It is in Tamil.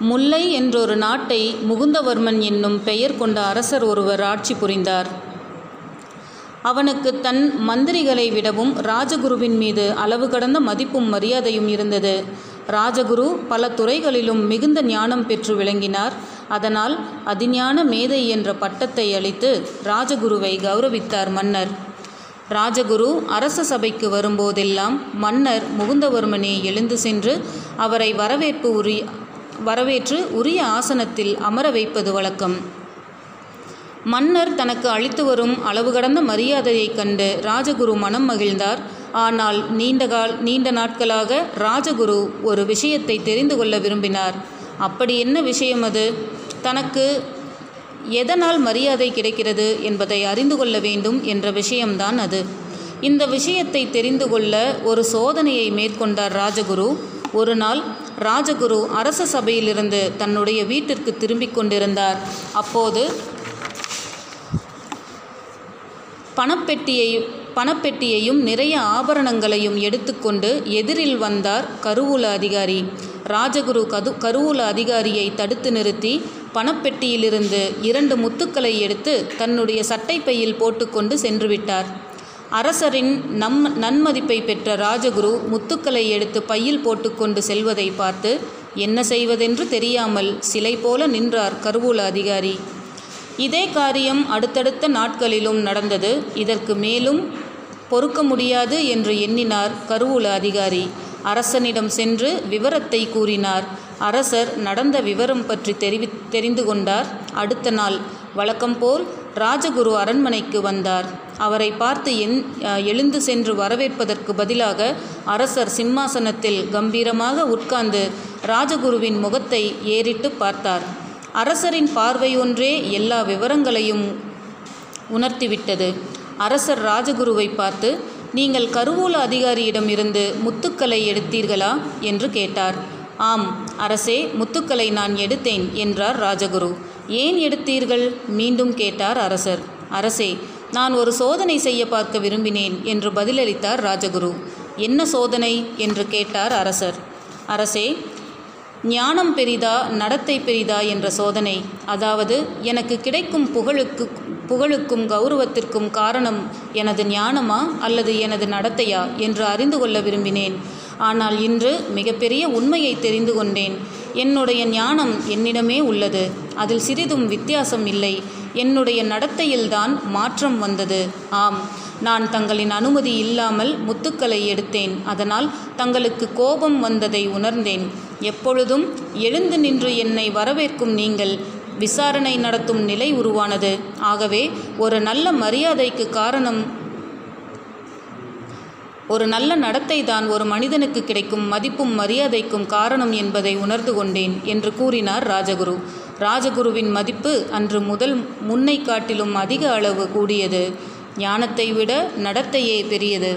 முல்லை என்றொரு நாட்டை முகுந்தவர்மன் என்னும் பெயர் கொண்ட அரசர் ஒருவர் ஆட்சி புரிந்தார். அவனுக்கு தன் மந்திரிகளை விடவும் ராஜகுருவின் மீது அளவு கடந்த மதிப்பும் மரியாதையும் இருந்தது. ராஜகுரு பல துறைகளிலும் மிகுந்த ஞானம் பெற்று விளங்கினார். அதனால் அதிஞான மேதை என்ற பட்டத்தை அளித்து ராஜகுருவை கௌரவித்தார் மன்னர். ராஜகுரு அரச சபைக்கு வரும்போதெல்லாம் மன்னர் முகுந்தவர்மனே எழுந்து சென்று அவரை வரவேற்பு உரிய வரவேற்று உரிய ஆசனத்தில் அமர வைப்பது வழக்கம். மன்னர் தனக்கு அளித்து வரும் அளவு கடந்த மரியாதையைக் கண்டு ராஜகுரு மனம் மகிழ்ந்தார். ஆனால் நீண்டகால் நீண்ட நாட்களாக ராஜகுரு ஒரு விஷயத்தை தெரிந்து கொள்ள விரும்பினார். அப்படி என்ன விஷயம் அது? தனக்கு எதனால் மரியாதை கிடைக்கிறது என்பதை அறிந்து கொள்ள வேண்டும் என்ற விஷயம்தான் அது. இந்த விஷயத்தை தெரிந்து கொள்ள ஒரு சோதனையை மேற்கொண்டார் ராஜகுரு. ஒரு நாள் ராஜகுரு அரச சபையிலிருந்து தன்னுடைய வீட்டிற்கு திரும்பிக் கொண்டிருந்தார். அப்போது பணப்பெட்டியை பணப்பெட்டியையும் நிறைய ஆபரணங்களையும் எடுத்துக்கொண்டு எதிரில் வந்தார் கருவூல அதிகாரி. ராஜகுரு கது கருவூல அதிகாரியை தடுத்து நிறுத்தி பணப்பெட்டியிலிருந்து இரண்டு முத்துக்களை எடுத்து தன்னுடைய சட்டைப்பையில் போட்டுக்கொண்டு சென்றுவிட்டார் அரசரின் நம் நன்மதிப்பை பெற்ற ராஜகுரு முத்துக்களை எடுத்து பையில் போட்டுக்கொண்டு செல்வதை பார்த்து என்ன செய்வதென்று தெரியாமல் சிலை போல நின்றார் கருவூல அதிகாரி. இதே காரியம் அடுத்தடுத்த நாட்களிலும் நடந்தது. இதற்கு மேலும் பொறுக்க முடியாது என்று எண்ணினார் கருவூல அதிகாரி. அரசனிடம் சென்று விவரத்தை கூறினார். அரசர் நடந்த விவரம் பற்றி தெரிவி தெரிந்து கொண்டார். அடுத்த நாள் வழக்கம்போல் ராஜகுரு அரண்மனைக்கு வந்தார். அவரை பார்த்து என் எழுந்து சென்று வரவேற்பதற்கு பதிலாக அரசர் சிம்மாசனத்தில் கம்பீரமாக உட்கார்ந்து ராஜகுருவின் முகத்தை ஏறிட்டு பார்த்தார். அரசரின் பார்வை ஒன்றே எல்லா விவரங்களையும் உணர்த்திவிட்டது. அரசர் ராஜகுருவை பார்த்து நீங்கள் கருவூல அதிகாரியிடம் இருந்து முத்துக்களை எடுத்தீர்களா? என்று கேட்டார். ஆம் அரசே முத்துக்களை நான் எடுத்தேன் என்றார் ராஜகுரு. ஏன் எடுத்தீர்கள்? மீண்டும் கேட்டார் அரசர். அரசே நான் ஒரு சோதனை செய்ய பார்க்க விரும்பினேன் என்று பதிலளித்தார் ராஜகுரு. என்ன சோதனை? என்று கேட்டார் அரசர். அரசே ஞானம் பெரிதா நடத்தை பெரிதா என்ற சோதனை. அதாவது எனக்கு கிடைக்கும் புகழுக்கு புகழுக்கும் கௌரவத்திற்கும் காரணம் எனது ஞானமா அல்லது எனது நடத்தையா என்று அறிந்து கொள்ள விரும்பினேன். ஆனால் இன்று மிகப்பெரிய உண்மையை தெரிந்து கொண்டேன். என்னுடைய ஞானம் என்னிடமே உள்ளது. அதில் சிறிதும் வித்தியாசம் இல்லை. என்னுடைய நடத்தையில்தான் மாற்றம் வந்தது. ஆம் நான் தங்களின் அனுமதி இல்லாமல் முத்துக்களை எடுத்தேன். அதனால் தங்களுக்கு கோபம் வந்ததை உணர்ந்தேன். எப்பொழுதும் எழுந்து நின்று என்னை வரவேற்கும் நீங்கள் விசாரணை நடத்தும் நிலை உருவானது. ஆகவே ஒரு நல்ல மரியாதைக்கு காரணம் ஒரு நல்ல நடத்தை தான் ஒரு மனிதனுக்கு கிடைக்கும் மதிப்பும் மரியாதைக்கும் காரணம் என்பதை உணர்ந்து கொண்டேன் என்று கூறினார் ராஜகுரு. ராஜகுருவின் மதிப்பு அன்று முதல் முன்னை காட்டிலும் அதிக அளவு கூடியது. ஞானத்தை விட நடத்தையே பெரியது.